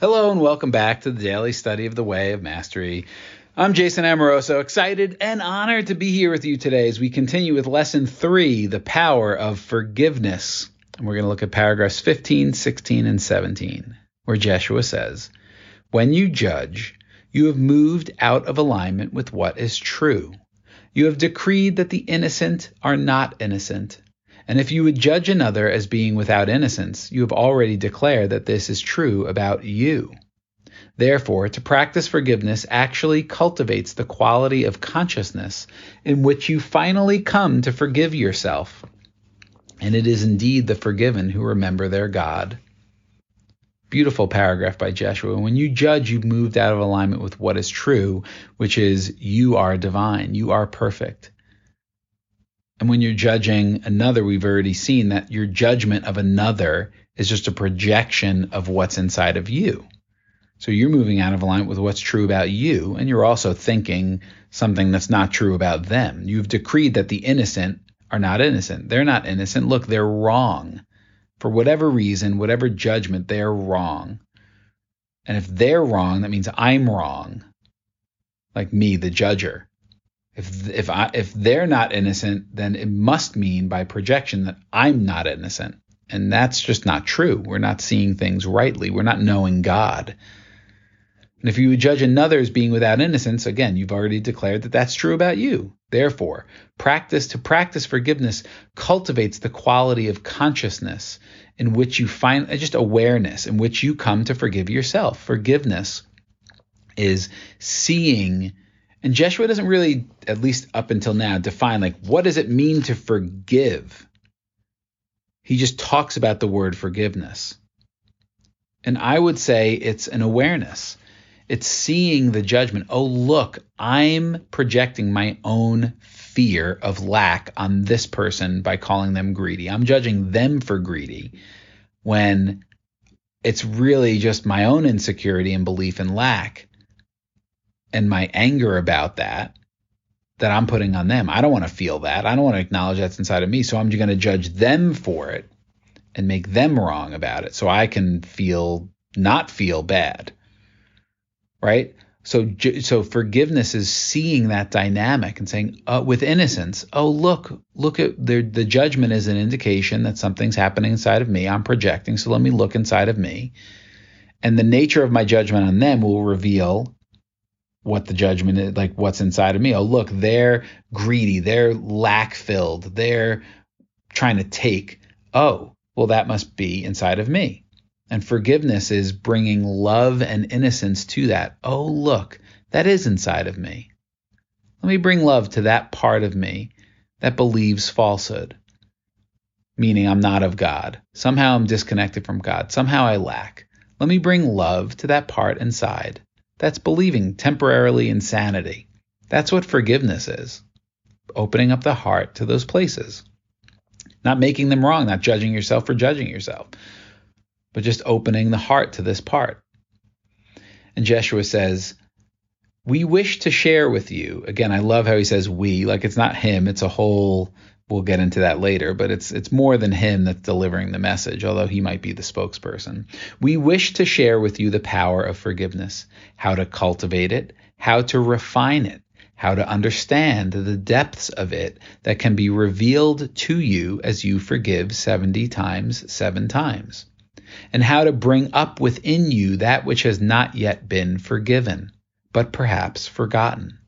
Hello and welcome back to the daily study of the way of mastery. I'm Jason Amoroso, excited and honored to be here with you today as we continue with lesson three, the power of forgiveness. And we're going to look at paragraphs 15, 16, and 17, where Jeshua says, When you judge, you have moved out of alignment with what is true. You have decreed that the innocent are not innocent and if you would judge another as being without innocence, you have already declared that this is true about you. Therefore, to practice forgiveness actually cultivates the quality of consciousness in which you finally come to forgive yourself. And it is indeed the forgiven who remember their God. Beautiful paragraph by Jeshua. When you judge, you've moved out of alignment with what is true, which is you are divine, you are perfect. And when you're judging another, we've already seen that your judgment of another is just a projection of what's inside of you. So you're moving out of alignment with what's true about you, and you're also thinking something that's not true about them. You've decreed that the innocent are not innocent. They're not innocent. Look, they're wrong. For whatever reason, whatever judgment, they're wrong. And if they're wrong, that means I'm wrong. Like me, the judger. If if I if they're not innocent, then it must mean by projection that I'm not innocent. And that's just not true. We're not seeing things rightly. We're not knowing God. And if you judge another as being without innocence, again, you've already declared that that's true about you. Therefore, practice to practice forgiveness cultivates the quality of consciousness in which you find uh, just awareness in which you come to forgive yourself. Forgiveness is seeing and Jeshua doesn't really, at least up until now, define like what does it mean to forgive? He just talks about the word forgiveness. And I would say it's an awareness. It's seeing the judgment. Oh, look, I'm projecting my own fear of lack on this person by calling them greedy. I'm judging them for greedy when it's really just my own insecurity and belief in lack and my anger about that that I'm putting on them. I don't want to feel that. I don't want to acknowledge that's inside of me. So I'm just going to judge them for it and make them wrong about it so I can feel not feel bad. Right? So so forgiveness is seeing that dynamic and saying uh, with innocence, "Oh, look, look at the the judgment is an indication that something's happening inside of me. I'm projecting, so let me look inside of me." And the nature of my judgment on them will reveal what the judgment is, like what's inside of me. Oh, look, they're greedy, they're lack filled, they're trying to take. Oh, well, that must be inside of me. And forgiveness is bringing love and innocence to that. Oh, look, that is inside of me. Let me bring love to that part of me that believes falsehood, meaning I'm not of God. Somehow I'm disconnected from God. Somehow I lack. Let me bring love to that part inside that's believing temporarily insanity. That's what forgiveness is opening up the heart to those places. Not making them wrong, not judging yourself for judging yourself, but just opening the heart to this part. And Jeshua says, We wish to share with you. Again, I love how he says we, like it's not him, it's a whole we'll get into that later, but it's it's more than him that's delivering the message, although he might be the spokesperson. We wish to share with you the power of forgiveness, how to cultivate it, how to refine it, how to understand the depths of it that can be revealed to you as you forgive 70 times 7 times, and how to bring up within you that which has not yet been forgiven, but perhaps forgotten.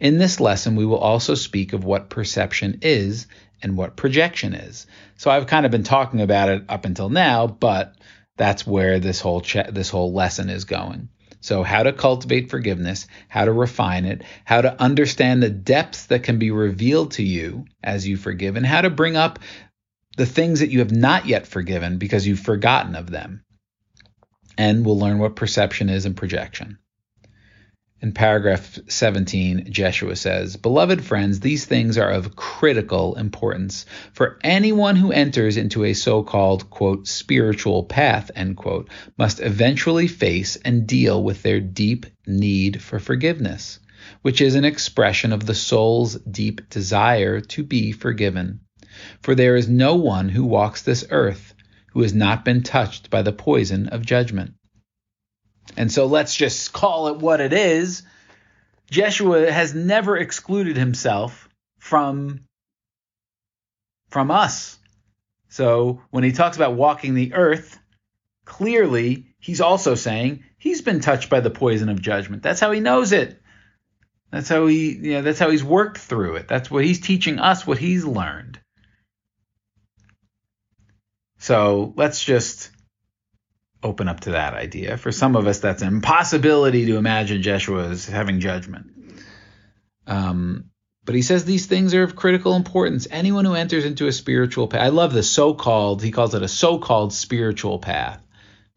In this lesson, we will also speak of what perception is and what projection is. So I've kind of been talking about it up until now, but that's where this whole this whole lesson is going. So how to cultivate forgiveness, how to refine it, how to understand the depths that can be revealed to you as you forgive, and how to bring up the things that you have not yet forgiven because you've forgotten of them. And we'll learn what perception is and projection. In paragraph 17, Jeshua says, Beloved friends, these things are of critical importance for anyone who enters into a so called, quote, spiritual path, end quote, must eventually face and deal with their deep need for forgiveness, which is an expression of the soul's deep desire to be forgiven. For there is no one who walks this earth who has not been touched by the poison of judgment. And so let's just call it what it is. Jeshua has never excluded himself from from us. So when he talks about walking the earth, clearly he's also saying he's been touched by the poison of judgment. That's how he knows it. That's how he, you know, that's how he's worked through it. That's what he's teaching us, what he's learned. So let's just open up to that idea. For some of us, that's an impossibility to imagine Jeshua as having judgment. Um, but he says these things are of critical importance. Anyone who enters into a spiritual path, I love the so called, he calls it a so called spiritual path.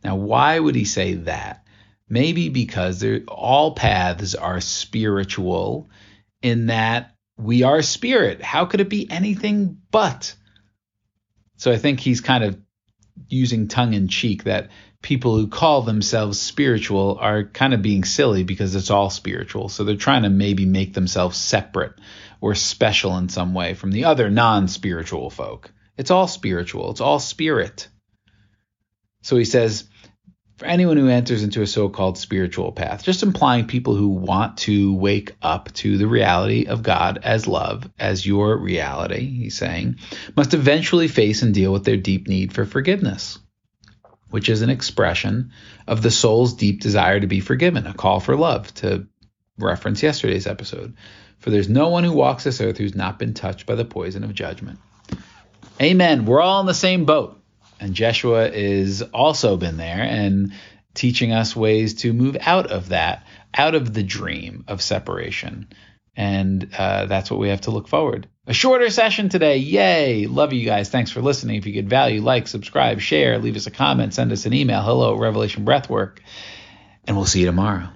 Now, why would he say that? Maybe because all paths are spiritual in that we are spirit. How could it be anything but? So I think he's kind of using tongue in cheek that people who call themselves spiritual are kind of being silly because it's all spiritual. So they're trying to maybe make themselves separate or special in some way from the other non spiritual folk. It's all spiritual, it's all spirit. So he says, for anyone who enters into a so called spiritual path, just implying people who want to wake up to the reality of God as love, as your reality, he's saying, must eventually face and deal with their deep need for forgiveness which is an expression of the soul's deep desire to be forgiven, a call for love, to reference yesterday's episode. For there's no one who walks this earth who's not been touched by the poison of judgment. Amen. We're all in the same boat. And Jeshua is also been there and teaching us ways to move out of that, out of the dream of separation. And uh, that's what we have to look forward a shorter session today. Yay. Love you guys. Thanks for listening. If you could value, like, subscribe, share, leave us a comment, send us an email. Hello, Revelation Breathwork. And we'll see you tomorrow.